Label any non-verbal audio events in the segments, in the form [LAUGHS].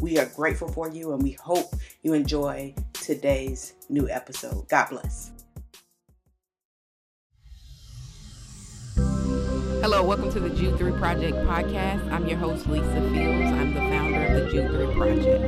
We are grateful for you and we hope you enjoy today's new episode. God bless. Hello, welcome to the Jude 3 Project podcast. I'm your host, Lisa Fields. I'm the founder of the Jude 3 Project.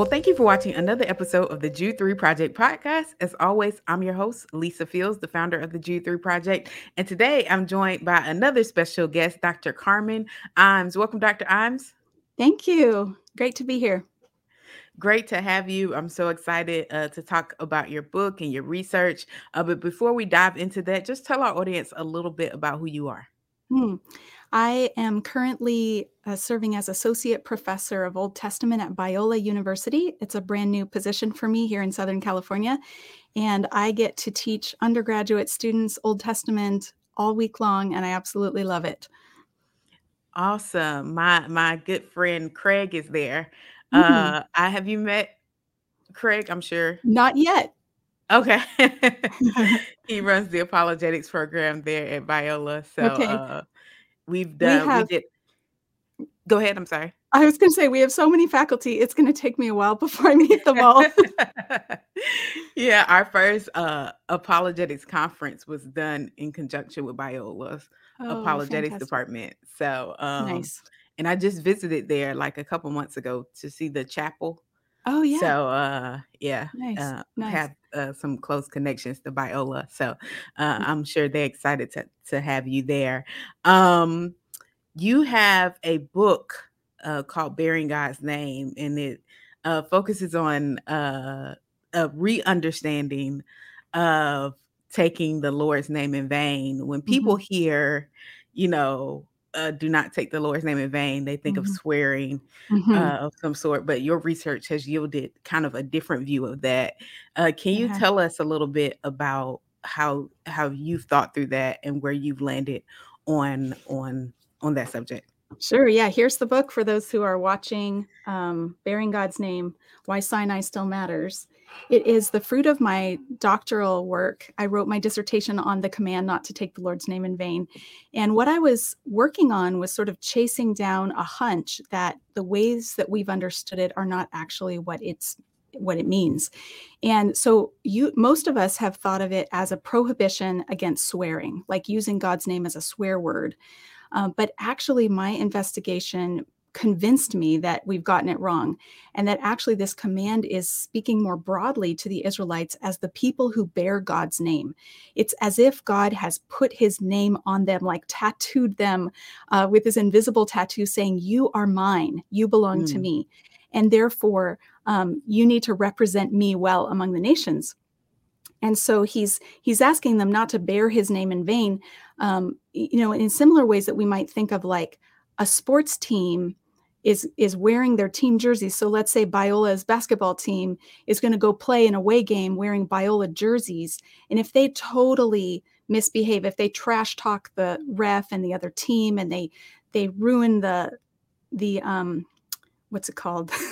Well, thank you for watching another episode of the Jude 3 Project podcast. As always, I'm your host, Lisa Fields, the founder of the Jude 3 Project. And today I'm joined by another special guest, Dr. Carmen Imes. Welcome, Dr. Imes. Thank you. Great to be here. Great to have you. I'm so excited uh, to talk about your book and your research. Uh, but before we dive into that, just tell our audience a little bit about who you are. Hmm. I am currently uh, serving as Associate Professor of Old Testament at Biola University. It's a brand new position for me here in Southern California. And I get to teach undergraduate students Old Testament all week long, and I absolutely love it. Awesome. My my good friend Craig is there. Mm-hmm. Uh I have you met Craig, I'm sure. Not yet. Okay. [LAUGHS] [LAUGHS] he runs the apologetics program there at Biola. So okay. uh We've done. We, have, we did. Go ahead. I'm sorry. I was going to say we have so many faculty. It's going to take me a while before I meet them all. [LAUGHS] yeah, our first uh, apologetics conference was done in conjunction with Biola's oh, apologetics fantastic. department. So um, nice. And I just visited there like a couple months ago to see the chapel. Oh yeah. So uh, yeah, nice. Uh, nice. have uh, some close connections to Biola. So uh, mm. I'm sure they're excited to to have you there. Um, you have a book uh, called "Bearing God's Name," and it uh, focuses on uh, a re-understanding of taking the Lord's name in vain. When people mm-hmm. hear, you know, uh, do not take the Lord's name in vain. They think mm-hmm. of swearing mm-hmm. uh, of some sort, but your research has yielded kind of a different view of that. Uh, can you tell us a little bit about how how you've thought through that and where you've landed on on on that subject? Sure. Yeah. Here's the book for those who are watching um, Bearing God's Name Why Sinai Still Matters. It is the fruit of my doctoral work. I wrote my dissertation on the command not to take the Lord's name in vain. And what I was working on was sort of chasing down a hunch that the ways that we've understood it are not actually what it's what it means. And so you most of us have thought of it as a prohibition against swearing, like using God's name as a swear word. Uh, but actually, my investigation convinced me that we've gotten it wrong and that actually this command is speaking more broadly to the Israelites as the people who bear God's name. It's as if God has put his name on them, like tattooed them uh, with this invisible tattoo saying, You are mine, you belong mm. to me. And therefore, um, you need to represent me well among the nations. And so he's he's asking them not to bear his name in vain, um, you know, in similar ways that we might think of like a sports team is is wearing their team jerseys. So let's say Biola's basketball team is going to go play an away game wearing Biola jerseys, and if they totally misbehave, if they trash talk the ref and the other team, and they they ruin the the um what's it called? [LAUGHS]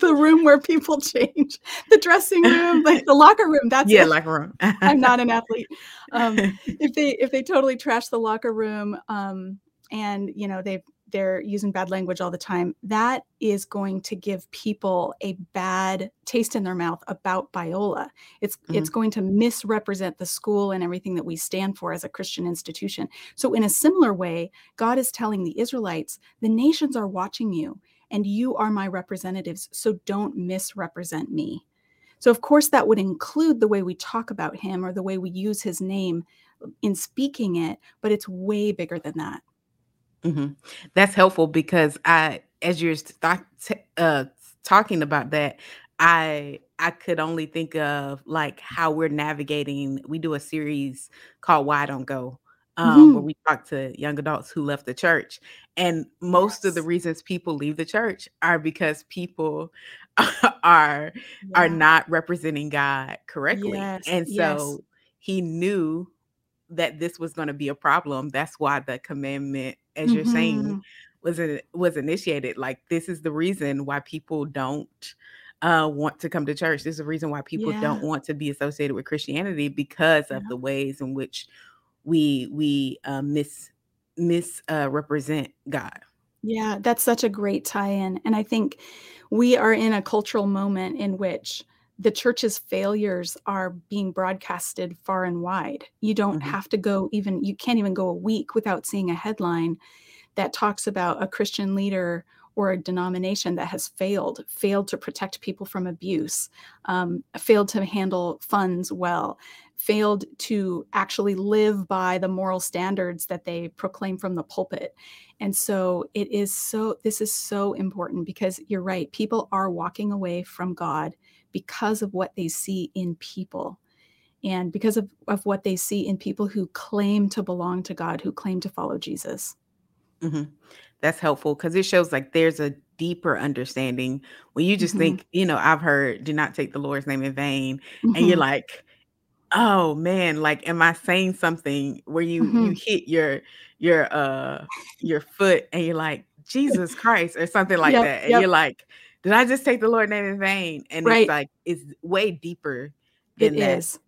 The room where people change. The dressing room like the locker room that's yeah it. locker room. I'm not an [LAUGHS] athlete. Um, if they if they totally trash the locker room um, and you know they've they're using bad language all the time, that is going to give people a bad taste in their mouth about Biola. It's mm-hmm. it's going to misrepresent the school and everything that we stand for as a Christian institution. So in a similar way, God is telling the Israelites, the nations are watching you and you are my representatives, so don't misrepresent me. So of course that would include the way we talk about him or the way we use his name in speaking it, but it's way bigger than that. Mm-hmm. That's helpful because I, as you're st- uh, talking about that, I I could only think of like how we're navigating. We do a series called "Why Don't Go," um, mm-hmm. where we talk to young adults who left the church. And most yes. of the reasons people leave the church are because people [LAUGHS] are yeah. are not representing God correctly. Yes. And so yes. he knew that this was going to be a problem. That's why the commandment, as mm-hmm. you're saying, mm-hmm. was it was initiated. Like this is the reason why people don't uh, want to come to church. This is the reason why people yeah. don't want to be associated with Christianity because yeah. of the ways in which we we uh, mis misrepresent uh, God. Yeah, that's such a great tie-in, and I think we are in a cultural moment in which the church's failures are being broadcasted far and wide. You don't mm-hmm. have to go even, you can't even go a week without seeing a headline that talks about a Christian leader or a denomination that has failed, failed to protect people from abuse, um, failed to handle funds well, failed to actually live by the moral standards that they proclaim from the pulpit. And so it is so, this is so important because you're right, people are walking away from God because of what they see in people and because of, of what they see in people who claim to belong to God, who claim to follow Jesus. Mm-hmm. That's helpful because it shows like there's a deeper understanding when you just mm-hmm. think, you know, I've heard do not take the Lord's name in vain. Mm-hmm. And you're mm-hmm. like, oh man, like am I saying something where you you mm-hmm. hit your your uh your foot and you're like, Jesus Christ, or something like yep, that. And yep. you're like, did I just take the Lord name in vain? And right. it's like it's way deeper than it that. Is.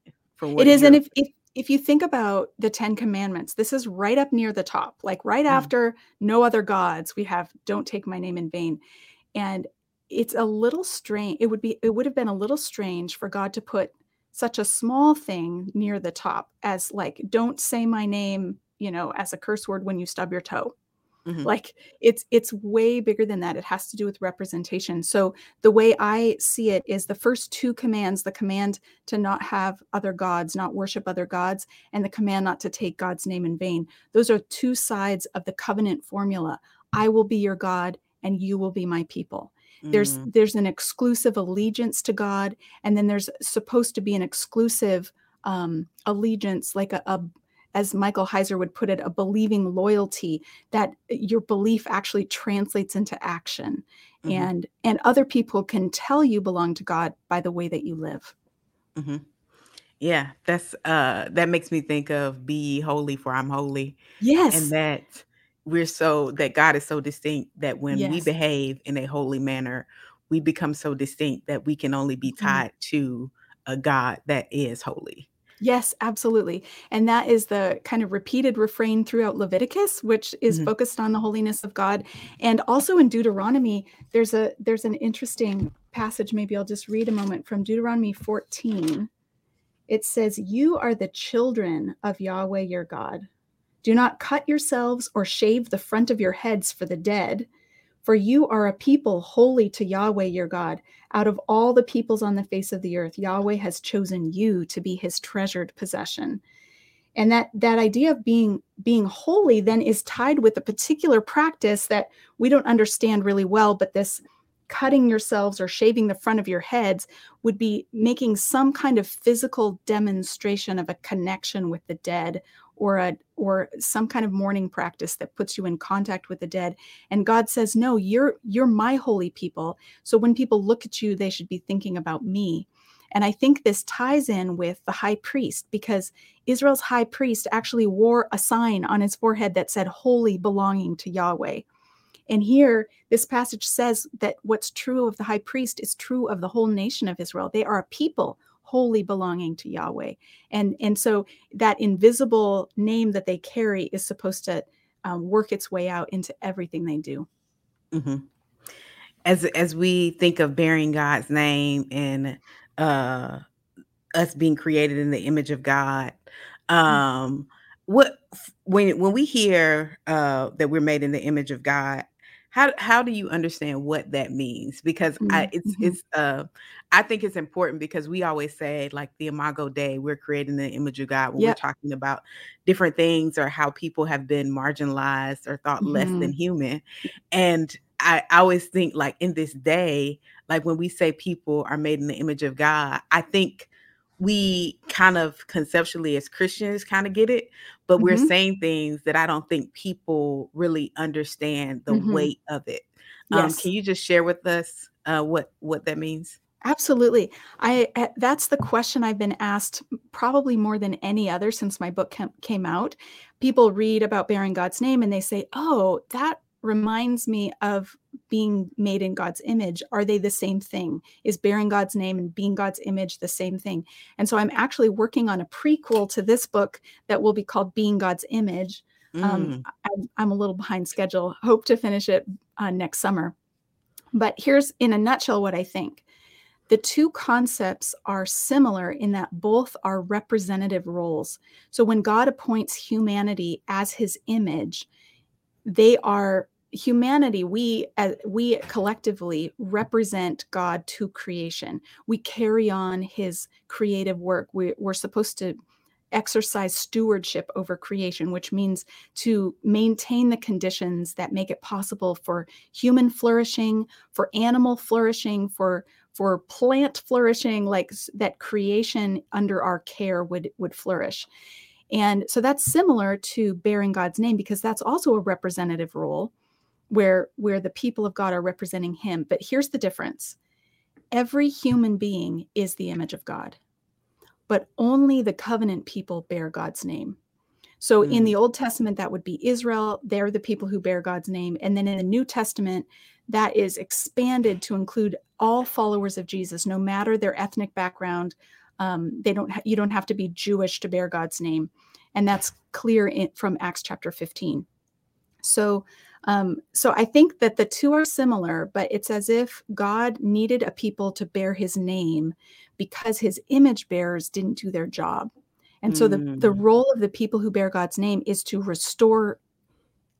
it is. And if, if if you think about the Ten Commandments, this is right up near the top. Like right mm. after no other gods, we have don't take my name in vain. And it's a little strange. It would be it would have been a little strange for God to put such a small thing near the top as like don't say my name, you know, as a curse word when you stub your toe. Mm-hmm. Like it's it's way bigger than that. It has to do with representation. So the way I see it is the first two commands, the command to not have other gods, not worship other gods, and the command not to take God's name in vain. Those are two sides of the covenant formula. I will be your God and you will be my people. There's mm. there's an exclusive allegiance to God, and then there's supposed to be an exclusive um, allegiance, like a, a as Michael Heiser would put it, a believing loyalty that your belief actually translates into action. Mm-hmm. And and other people can tell you belong to God by the way that you live. Mm-hmm. Yeah, that's uh that makes me think of be holy for I'm holy. Yes. And that we're so that God is so distinct that when yes. we behave in a holy manner, we become so distinct that we can only be mm-hmm. tied mm-hmm. to a God that is holy. Yes, absolutely. And that is the kind of repeated refrain throughout Leviticus, which is mm-hmm. focused on the holiness of God. And also in Deuteronomy, there's a there's an interesting passage. Maybe I'll just read a moment from Deuteronomy 14. It says, You are the children of Yahweh your God. Do not cut yourselves or shave the front of your heads for the dead for you are a people holy to Yahweh your God. Out of all the peoples on the face of the earth, Yahweh has chosen you to be his treasured possession. And that that idea of being being holy then is tied with a particular practice that we don't understand really well, but this cutting yourselves or shaving the front of your heads would be making some kind of physical demonstration of a connection with the dead or a or some kind of mourning practice that puts you in contact with the dead. And god says no you're you're my holy people. So when people look at you they should be thinking about me. And i think this ties in with the high priest because israel's high priest actually wore a sign on his forehead that said holy belonging to yahweh. And here, this passage says that what's true of the high priest is true of the whole nation of Israel. They are a people wholly belonging to Yahweh. And, and so that invisible name that they carry is supposed to um, work its way out into everything they do. Mm-hmm. As, as we think of bearing God's name and uh, us being created in the image of God, mm-hmm. um, what when when we hear uh, that we're made in the image of God, how how do you understand what that means because mm-hmm. i it's mm-hmm. it's uh i think it's important because we always say like the imago Dei we're creating the image of god when yep. we're talking about different things or how people have been marginalized or thought mm-hmm. less than human and I, I always think like in this day like when we say people are made in the image of god i think we kind of conceptually as Christians kind of get it, but mm-hmm. we're saying things that I don't think people really understand the mm-hmm. weight of it. Um, can you just share with us uh, what what that means? Absolutely. I eh, that's the question I've been asked probably more than any other since my book came out. People read about bearing God's name and they say, "Oh, that reminds me of being made in God's image. Are they the same thing? Is bearing God's name and being God's image the same thing? And so I'm actually working on a prequel to this book that will be called Being God's Image. Um, mm. Um, I'm, I'm, a little behind schedule. Hope to finish it uh, next summer. But here's in a nutshell what I think. The two concepts are similar in that both are representative roles. So when God appoints humanity as his image, they are humanity. We as we collectively represent god to creation. We carry on his creative work. We, we're supposed to exercise stewardship over creation which means to maintain the conditions that make it possible for human flourishing for animal flourishing for for plant flourishing like that creation under our care would would flourish and so that's similar to bearing God's name because that's also a representative role where where the people of God are representing him. But here's the difference. Every human being is the image of God. But only the covenant people bear God's name. So mm. in the Old Testament that would be Israel, they're the people who bear God's name. And then in the New Testament that is expanded to include all followers of Jesus no matter their ethnic background, um, they don't ha- you don't have to be Jewish to bear God's name, and that's clear in, from Acts chapter 15. So, um, so I think that the two are similar, but it's as if God needed a people to bear His name because His image bearers didn't do their job, and so the the mm. role of the people who bear God's name is to restore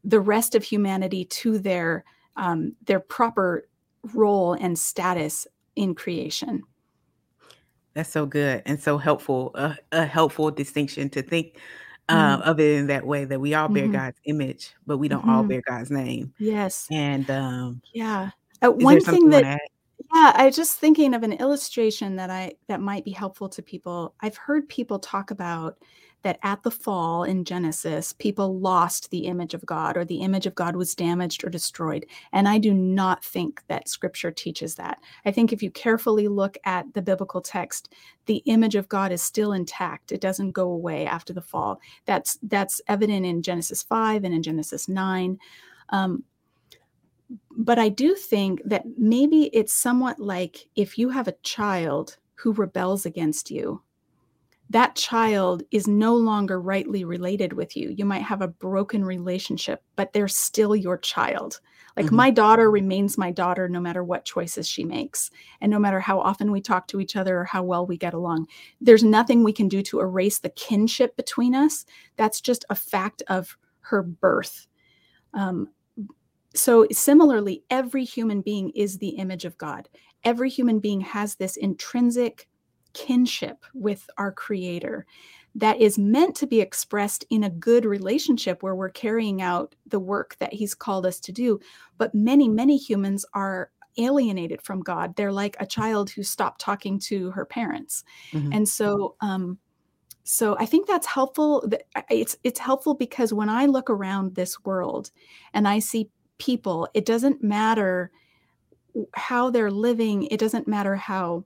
the rest of humanity to their um, their proper role and status in creation. That's so good and so helpful. Uh, a helpful distinction to think uh, mm. of it in that way that we all bear mm-hmm. God's image, but we don't mm-hmm. all bear God's name. Yes. And um, yeah, uh, one thing that yeah, I just thinking of an illustration that I that might be helpful to people. I've heard people talk about that at the fall in Genesis, people lost the image of God or the image of God was damaged or destroyed. And I do not think that scripture teaches that. I think if you carefully look at the biblical text, the image of God is still intact. It doesn't go away after the fall. That's that's evident in Genesis 5 and in Genesis 9. Um, but I do think that maybe it's somewhat like if you have a child who rebels against you that child is no longer rightly related with you. You might have a broken relationship, but they're still your child. Like mm-hmm. my daughter remains my daughter no matter what choices she makes, and no matter how often we talk to each other or how well we get along. There's nothing we can do to erase the kinship between us. That's just a fact of her birth. Um, so, similarly, every human being is the image of God. Every human being has this intrinsic kinship with our creator that is meant to be expressed in a good relationship where we're carrying out the work that he's called us to do. But many many humans are alienated from god. They're like a child who stopped talking to her parents. Mm-hmm. and so um so i think that's helpful it's it's helpful because when i look around this world and i see people it doesn't matter how they're living. It doesn't matter how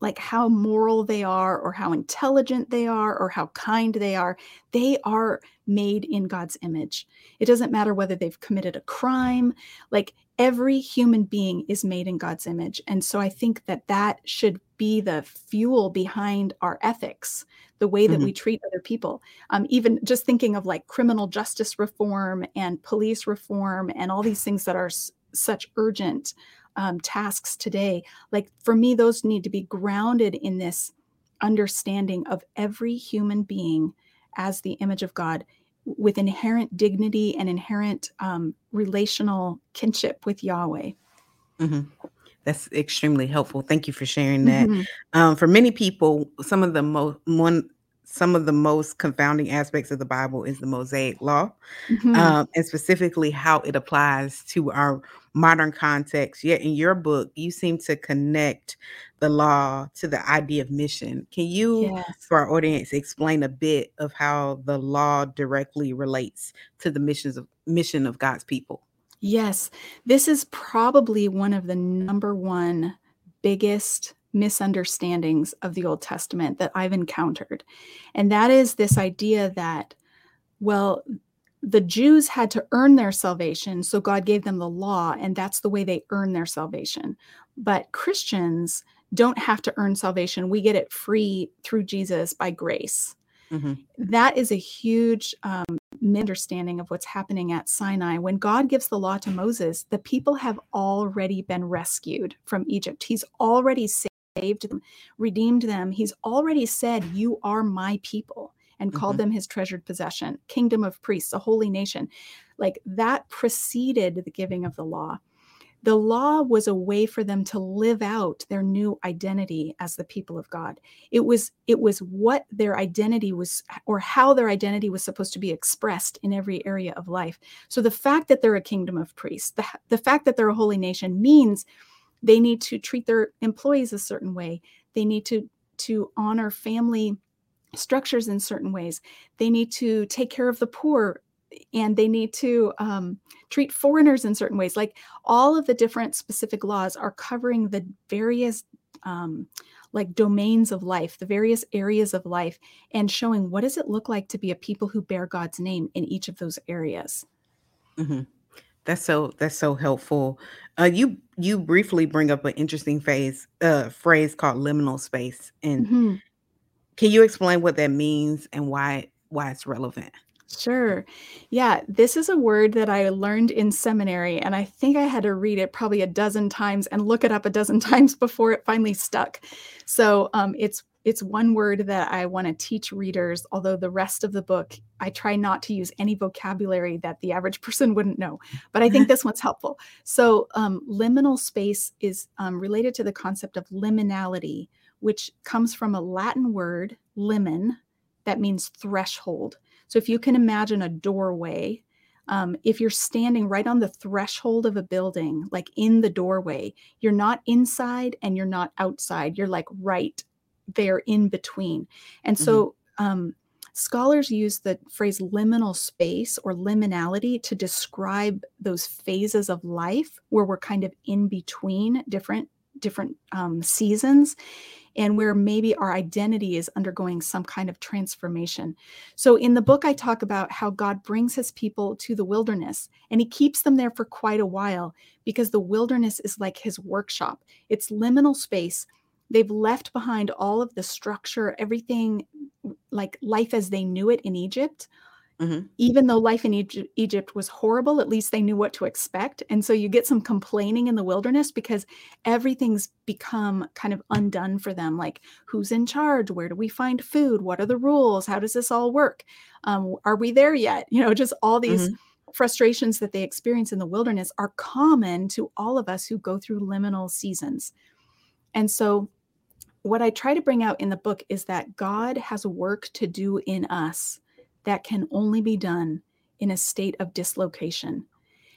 like how moral they are or how intelligent they are or how kind they are they are made in God's image. It doesn't matter whether they've committed a crime like every human being is made in God's image. And so i think that that should be the fuel behind our ethics the way that mm-hmm. we treat other people. Um, even just thinking of like criminal justice reform and police reform and all these things that are s- such urgent um, tasks today like for me those need to be grounded in this understanding of every human being as the image of god with inherent dignity and inherent um, relational kinship with yahweh mm-hmm. that's extremely helpful thank you for sharing that mm-hmm. um, for many people some of the most one some of the most confounding aspects of the Bible is the Mosaic Law, mm-hmm. um, and specifically how it applies to our modern context. Yet in your book, you seem to connect the law to the idea of mission. Can you, yes. for our audience, explain a bit of how the law directly relates to the missions of mission of God's people? Yes, this is probably one of the number one biggest misunderstandings of the Old Testament that I've encountered. And that is this idea that, well, the Jews had to earn their salvation, so God gave them the law, and that's the way they earn their salvation. But Christians don't have to earn salvation. We get it free through Jesus by grace. Mm-hmm. That is a huge um, misunderstanding of what's happening at Sinai. When God gives the law to Moses, the people have already been rescued from Egypt. He's already saved them, redeemed them. He's already said, You are my people, and called mm-hmm. them his treasured possession, kingdom of priests, a holy nation. Like that preceded the giving of the law the law was a way for them to live out their new identity as the people of god it was it was what their identity was or how their identity was supposed to be expressed in every area of life so the fact that they're a kingdom of priests the, the fact that they're a holy nation means they need to treat their employees a certain way they need to to honor family structures in certain ways they need to take care of the poor and they need to um, treat foreigners in certain ways. Like all of the different specific laws are covering the various um, like domains of life, the various areas of life, and showing what does it look like to be a people who bear God's name in each of those areas. Mm-hmm. That's so that's so helpful. Uh, you you briefly bring up an interesting phase uh, phrase called liminal space, and mm-hmm. can you explain what that means and why why it's relevant? Sure. Yeah, this is a word that I learned in seminary, and I think I had to read it probably a dozen times and look it up a dozen [LAUGHS] times before it finally stuck. So um, it's it's one word that I want to teach readers, although the rest of the book I try not to use any vocabulary that the average [LAUGHS] person wouldn't know. But I think this one's helpful. So um, liminal space is um, related to the concept of liminality, which comes from a Latin word, limen, that means threshold. So if you can imagine a doorway, um, if you're standing right on the threshold of a building, like in the doorway, you're not inside and you're not outside. You're like right there in between. And so mm-hmm. um, scholars use the phrase liminal space or liminality to describe those phases of life where we're kind of in between different different um, seasons and where maybe our identity is undergoing some kind of transformation. So, in the book, I talk about how God brings his people to the wilderness and he keeps them there for quite a while because the wilderness is like his workshop, it's liminal space. They've left behind all of the structure, everything like life as they knew it in Egypt Mm-hmm. Even though life in Egypt, Egypt was horrible, at least they knew what to expect. And so you get some complaining in the wilderness because everything's become kind of undone for them. Like, who's in charge? Where do we find food? What are the rules? How does this all work? Um, are we there yet? You know, just all these mm-hmm. frustrations that they experience in the wilderness are common to all of us who go through liminal seasons. And so, what I try to bring out in the book is that God has work to do in us that can only be done in a state of dislocation.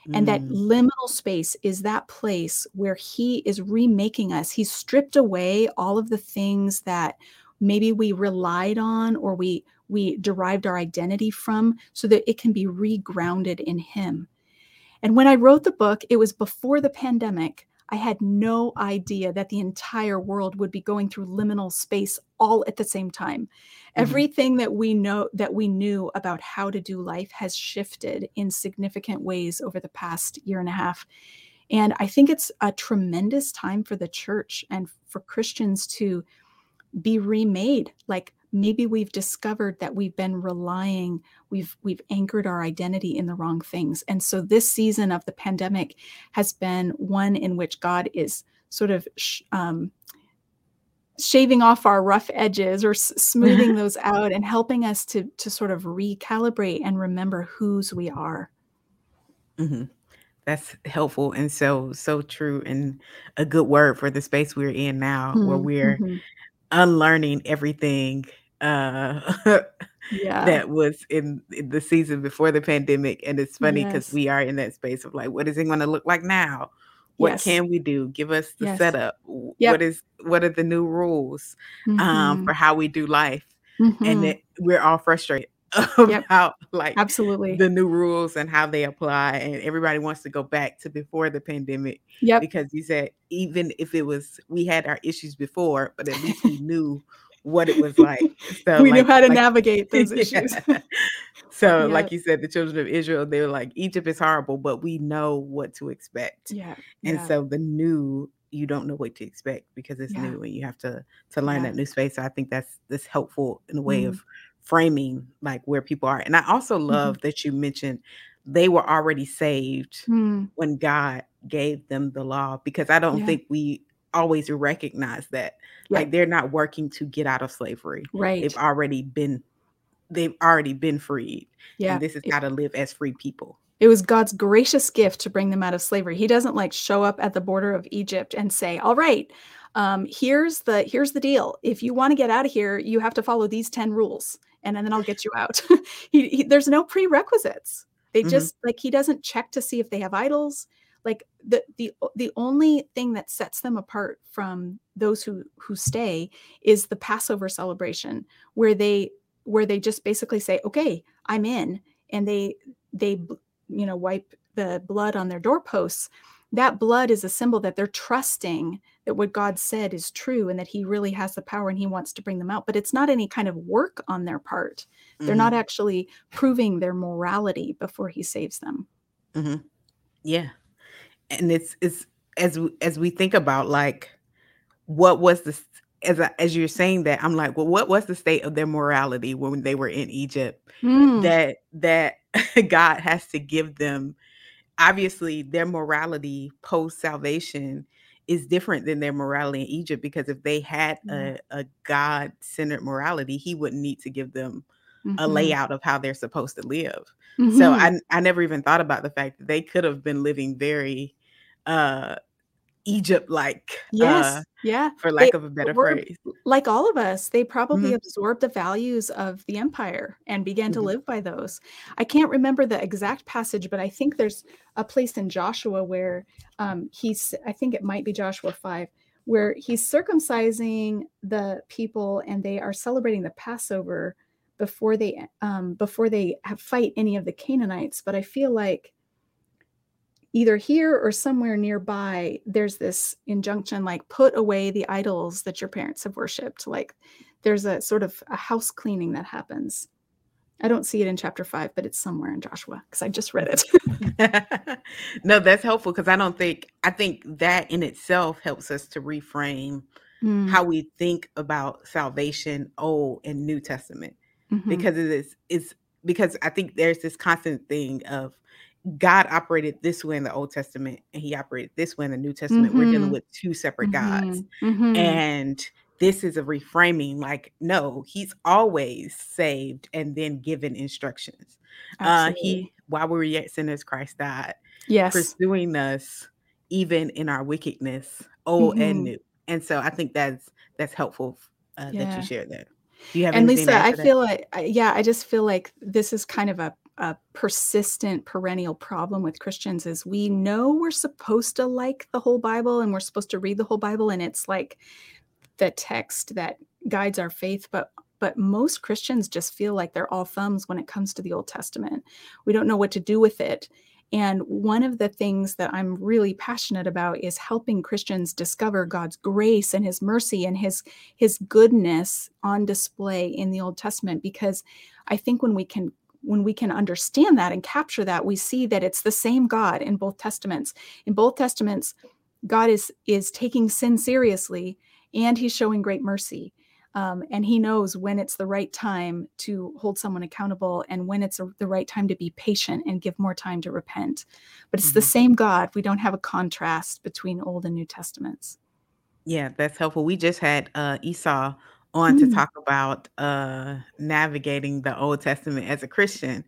Mm. And that mm. liminal space is that place where he is remaking us. He's stripped away all of the things that maybe we relied on or we we derived our identity from so that it can be regrounded in him. And when I wrote the book, it was before the pandemic. I had no idea that the entire world would be going through liminal space all at the same time. Mm-hmm. Everything that we know that we knew about how to do life has shifted in significant ways over the past year and a half. And I think it's a tremendous time for the church and for Christians to be remade. Like maybe we've discovered that we've been relying we've we've anchored our identity in the wrong things and so this season of the pandemic has been one in which god is sort of sh- um, shaving off our rough edges or s- smoothing [LAUGHS] those out and helping us to to sort of recalibrate and remember whose we are mm-hmm. that's helpful and so so true and a good word for the space we're in now mm-hmm. where we're mm-hmm. unlearning everything uh [LAUGHS] yeah that was in, in, the season before the pandemic and it's funny because yes. we are in that space of like what is it going to look like now what yes. can we do give us the yes. setup yep. what is what are the new rules um, mm-hmm. um, for how we do life mm-hmm. and it, we're all frustrated [LAUGHS] about yep. like absolutely the new rules and how they apply and everybody wants to go back to before the pandemic yeah because you said even if it was we had our issues before but at least we knew what it was like [LAUGHS] so we like, knew how to like, navigate those [LAUGHS] issues [LAUGHS] so like you said the children of israel they were like egypt is horrible but we know what to expect yeah and yeah. so the new you don't know what to expect because it's new and you have to to learn that new space so i think that's that's helpful in a way mm. of framing like where people are. And I also mm-hmm. love mm-hmm. that you mentioned they were already saved mm. when God gave them the law because I don't think we always recognize that like they're not working to get out of slavery. Right. They've already been they've already been freed. Yeah. And this is how to live as free people. It was God's gracious gift to bring them out of slavery. He doesn't like show up at the border of Egypt and say, "All right, um, here's the here's the deal. If you want to get out of here, you have to follow these ten rules." and, and then I'll get you out. [LAUGHS] he, he, there's no prerequisites. They mm-hmm. just like he doesn't check to see if they have idols. Like the the the only thing that sets them apart from those who who stay is the Passover celebration, where they where they just basically say, "Okay, I'm in," and they they you know wipe the blood on their doorposts. That blood is a symbol that they're trusting that what God said is true and that He really has the power and He wants to bring them out. But it's not any kind of work on their part. Mm-hmm. They're not mm-hmm. actually proving their morality before He saves them. Mm-hmm. Yeah, and it's it's as as we think about like what was the as I, as you're saying that I'm like, well, what was the state of their morality when they were in Egypt? Mm. That that [LAUGHS] God has to give them obviously their morality post salvation is different than their morality in Egypt because if they had a, a God centered morality, he wouldn't need to give them mm-hmm. a layout of how they're supposed to live. Mm-hmm. So I, I never even thought about the fact that they could have been living very uh Egypt like. Yes. Uh, yeah. For lack they of a better were, phrase. Like all of us, they probably mm-hmm. absorbed the values of the empire and began mm-hmm. to live by those. I can't remember the exact passage, but I think there's a place in Joshua where um, he's, I think it might be Joshua 5, where he's circumcising the people and they are celebrating the Passover before they um, before they have fight any of the Canaanites. But I feel like either here or somewhere nearby there's this injunction like put away the idols that your parents have worshipped like there's a sort of a house cleaning that happens i don't see it in chapter 5 but it's somewhere in joshua because i just read it [LAUGHS] no that's helpful because i don't think i think that in itself helps us to reframe mm. how we think about salvation old and new testament mm-hmm. because it is it's because i think there's this constant thing of God operated this way in the Old Testament and he operated this way in the New Testament. Mm-hmm. We're dealing mm-hmm. with two separate mm-hmm. gods. Mm-hmm. And this is a reframing like, no, he's always saved and then given instructions. Uh, he, while we were yet sinners, Christ died. Yes. Pursuing us even in our wickedness, old and mm-hmm. new. And so I think that's that's helpful uh, yeah. that you shared that. You have and Lisa, I feel like, yeah, I just feel like this is kind of a a persistent perennial problem with Christians is we know we're supposed to like the whole Bible and we're supposed to read the whole Bible and it's like the text that guides our faith but but most Christians just feel like they're all thumbs when it comes to the Old Testament. We don't know what to do with it. And one of the things that I'm really passionate about is helping Christians discover God's grace and his mercy and his his goodness on display in the Old Testament because I think when we can when we can understand that and capture that, we see that it's the same God in both testaments. In both testaments, God is is taking sin seriously and he's showing great mercy. Um, and he knows when it's the right time to hold someone accountable and when it's a, the right time to be patient and give more time to repent. But it's mm-hmm. the same God. We don't have a contrast between Old and New Testaments. Yeah, that's helpful. We just had uh, Esau on mm. to talk about uh, navigating the Old Testament as a Christian.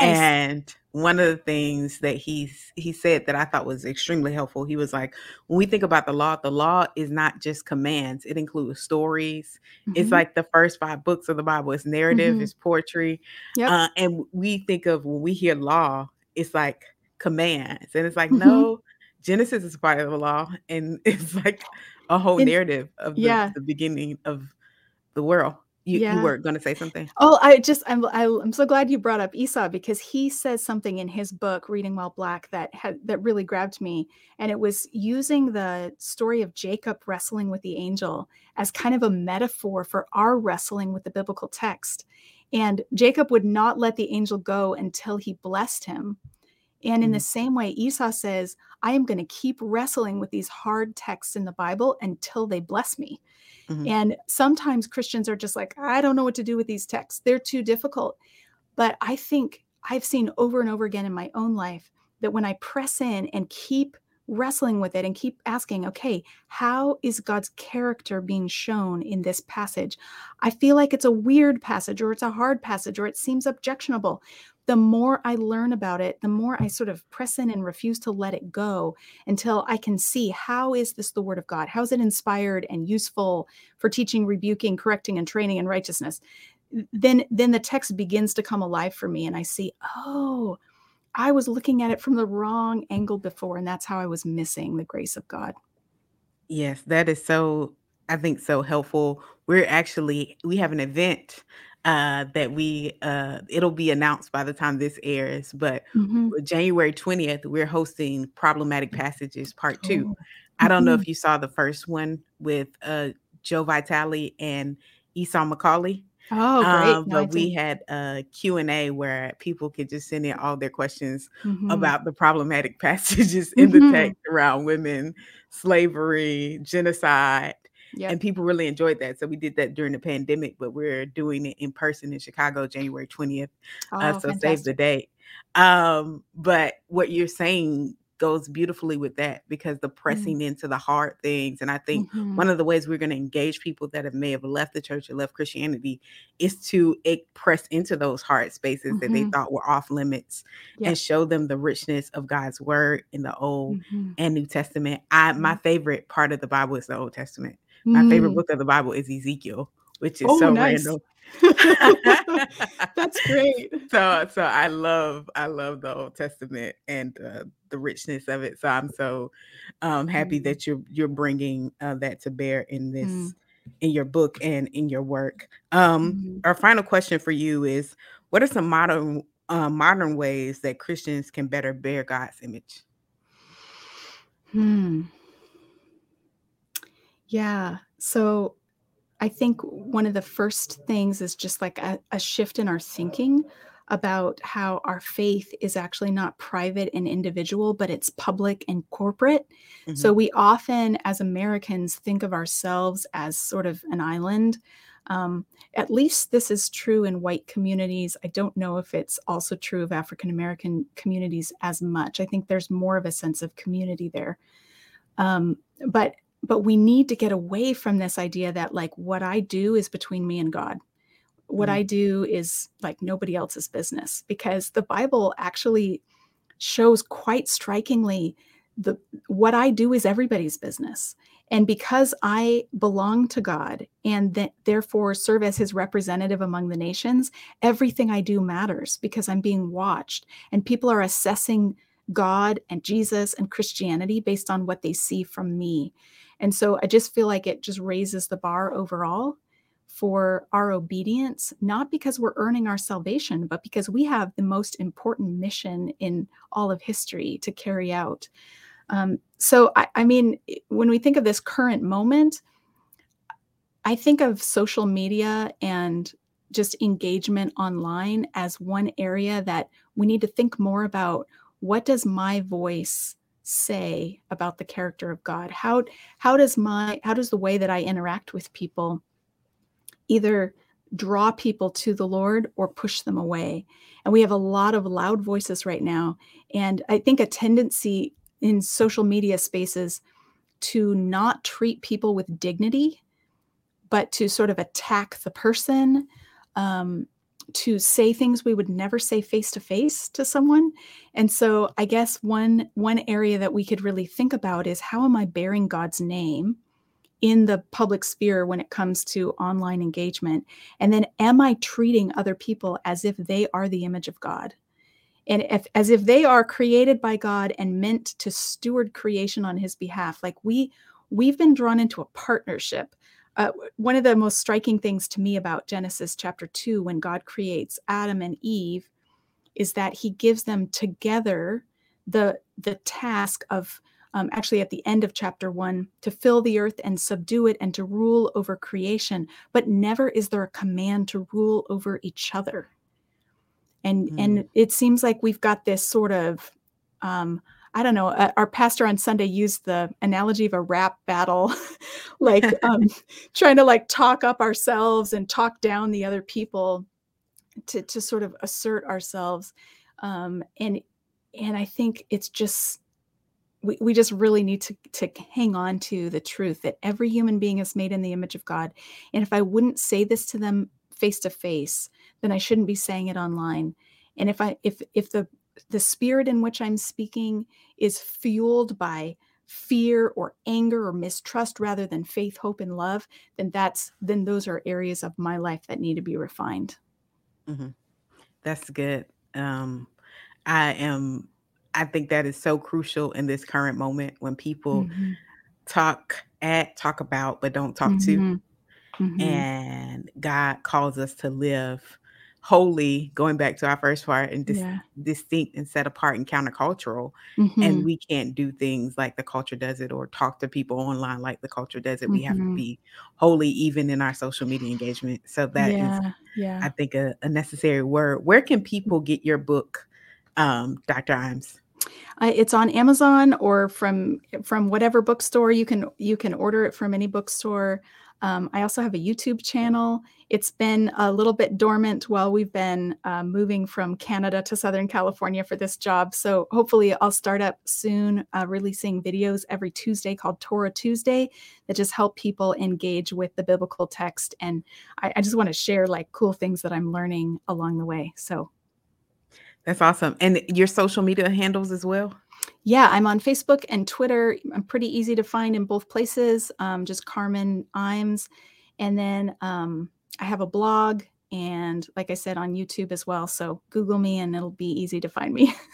Nice. And one of the things that he's he said that I thought was extremely helpful. He was like, when we think about the law, the law is not just commands; it includes stories. Mm-hmm. It's like the first five books of the Bible. It's narrative, mm-hmm. it's poetry, yep. uh, and we think of when we hear law, it's like commands, and it's like mm-hmm. no. Genesis is part of the law, and [LAUGHS] it's like a whole narrative of the, yeah. the beginning of the world. You, yeah. you were going to say something. Oh, I just I'm I, am i am so glad you brought up Esau because he says something in his book Reading While Black that had that really grabbed me, and it was using the story of Jacob wrestling with the angel as kind of a metaphor for our wrestling with the biblical text. And Jacob would not let the angel go until he blessed him. And in mm the same way, Esau says, I am going to keep wrestling with these hard texts in the Bible until they bless me. Mm-hmm. And sometimes Christians are just like, I don't know what to do with these texts. They're too difficult. But I think I've seen over and over again in my own life that when I press in and keep wrestling with it and keep asking, okay, how is God's character being shown in this passage? I feel like it's a weird passage or it's a hard passage or it seems objectionable the more I learn about it, the more I sort of press in and refuse to let it go until I can see how is this the word of God? How is it inspired and useful for teaching, rebuking, correcting, and training in righteousness? Then, then the text begins to come alive for me, and I see, oh, I was looking at it from the wrong angle before, and that's how I was missing the grace of God. Yes, that is so, I think, so helpful. We're actually, we have an event uh, that we uh, it'll be announced by the time this airs. But mm-hmm. January 20th, we're hosting Problematic Passages Part Two. Oh. I don't know mm-hmm. if you saw the first one with uh, Jo Vitale and Esau McCaulley. Oh, great! Um, but we had a Q and A where people could just send in all their questions mm-hmm. about the problematic [LAUGHS] passages in the mm-hmm. text around women, slavery, genocide, Yep. And people really enjoyed that. So we did that during the pandemic, but we're doing it in person in Chicago, January 20th. Uh, oh, uh, so fantastic. save the date. Um, but what you're saying goes beautifully with that because the mm-hmm. pressing mm-hmm. into the hard things. And I think mm-hmm. one of the ways we're going to engage people that have, may have left the church or left Christianity is to press into those hard spaces mm-hmm. that they mm-hmm. thought were off limits and show them the richness of God's word in the Old mm-hmm. and New Testament. I my favorite part of the Bible is the Old Testament. My mm. favorite book of the Bible is Ezekiel, which is oh, so nice. random. [LAUGHS] [LAUGHS] That's great. So, so I love, I love the Old Testament and uh, the richness of it. So I'm so um, happy mm. that you're you're bringing uh, that to bear in this, mm. in your book and in your work. Um, mm-hmm. Our final question for you is: What are some modern uh, modern ways that Christians can better bear God's image? Hmm. Yeah. So I think one of the first things is just like a, a, shift in our thinking about how our faith is actually not private and individual, but it's public and corporate. Mm-hmm. So we often, as Americans, think of ourselves as sort of an island. Um, at least this is true in white communities. I don't know if it's also true of African American communities as much. I think there's more of a sense of community there. Um, but but we need to get away from this idea that like what I do is between me and God. What mm. I do is like nobody else's business because the Bible actually shows quite strikingly the what I do is everybody's business. And because I belong to God and therefore serve as his representative among the nations, everything I do matters because I'm being watched and people are assessing God and Jesus and Christianity based on what they see from me. And so I just feel like it just raises the bar overall for our obedience, not because we're earning our salvation, but because we have the most important mission in all of history to carry out. Um, so, I, I mean, when we think of this current moment, I think of social media and just engagement online as one area that we need to think more about what does my voice say about the character of God? How how does my how does the way that I interact with people either draw people to the Lord or push them away? And we have a lot of loud voices right now, and I think a tendency in social media spaces to not treat people with dignity but to sort of attack the person, um, to say things we would never say face to face to someone. And so I guess one one area that we could really think about is how am I bearing God's name in the public sphere when it comes to online engagement? And then am I treating other people as if they are the image of God? And if, as if they are created by God and meant to steward creation on his behalf, like we we've been drawn into a partnership uh, one of the most striking things to me about Genesis chapter 2, when God creates Adam and Eve, is that he gives them together the, the task of um, actually at the end of chapter one to fill the earth and subdue it and to rule over creation but never is there a command to rule over each other and mm. and it seems like we've got this sort of um, I don't know, uh, our pastor on Sunday used the analogy of a rap battle, [LAUGHS] like [LAUGHS] um, trying to like talk up ourselves and talk down the other people to, to sort of assert ourselves. Um, and, and I think it's just, we, we just really need to, to hang on to the truth that every human being is made in the image of God. And if I wouldn't say this to them face to face, then I shouldn't be saying it online. And if I, if, if the the spirit in which I'm speaking is fueled by fear or anger or mistrust rather than faith, hope, and love, then that's then those are areas of my life that need to be refined. Mm-hmm. That's good. Um, I am. I think that is so crucial in this current moment when people mm-hmm. talk at, talk about, but don't talk mm-hmm. to. Mm-hmm. And God calls us to live holy going back to our first part and dis- yeah. distinct and set apart and countercultural mm-hmm. and we can't do things like the culture does it or talk to people online like the culture does it mm-hmm. we have to mm-hmm. be holy even in our social media engagement so that yeah. is, yeah. i think a, a, necessary word where can people get your book um, dr imes uh, it's on Amazon or from from whatever bookstore you can you can order it from any bookstore. Um, I also have a YouTube channel. It's been a little bit dormant while we've been uh, moving from Canada to Southern California for this job. So hopefully, I'll start up soon, uh, releasing videos every Tuesday called Torah Tuesday that just help people engage with the biblical text. And I, I just want to share like cool things that I'm learning along the way. So that's awesome. And your social media handles as well? Yeah, I'm on Facebook and Twitter. I'm pretty easy to find in both places. Um, just Carmen Imes. And then um, I have a blog and, like I said, on YouTube as well. So Google me and it'll be easy to find me. [LAUGHS]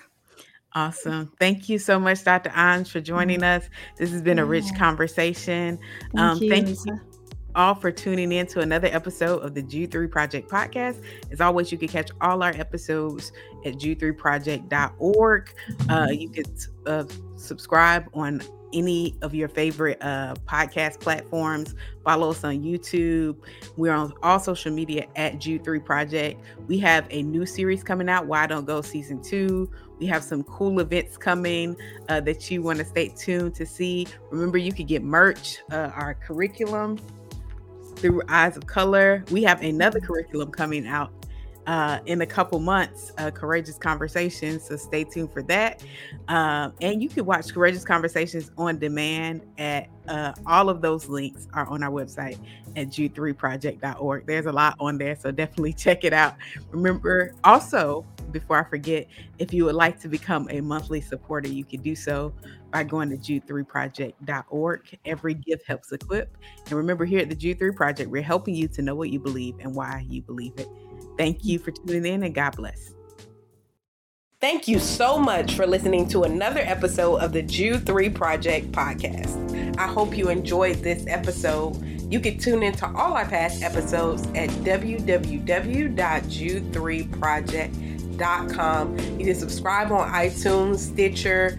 Awesome. Thank you so much, Dr. Imes, for joining mm-hmm. us. This has been a rich conversation. Thank um, you. Thank you all for tuning in to another episode of the Jude 3 Project podcast. As always, you can catch all our episodes at jude3project.org. Uh, you can uh, subscribe on any of your favorite uh, podcast platforms. Follow us on YouTube. We're on all social media at Jude 3 Project. We have a new series coming out, Why Don't Go Season 2. We have some cool events coming uh, that you want to stay tuned to see. Remember, you can get merch, uh, our curriculum through Eyes of Color. We have another curriculum coming out uh, in a couple months, uh, Courageous Conversations. So stay tuned for that. Um, and you can watch Courageous Conversations on demand at uh, all of those links are on our website at jude3project.org. There's a lot on there, so definitely [LAUGHS] check it out. Remember, also, before I forget, if you would like to become a monthly supporter, you can do so by going to jude3project.org. Every gift helps equip. And remember, here at the Jude 3 Project, we're helping you to know what you believe and why you believe it. Thank you for tuning in and God bless. Thank you so much for listening to another episode of the Jude 3 Project podcast. I hope you enjoyed this episode. You can tune into all our past episodes at www.jude3project.com. You can subscribe on iTunes, Stitcher,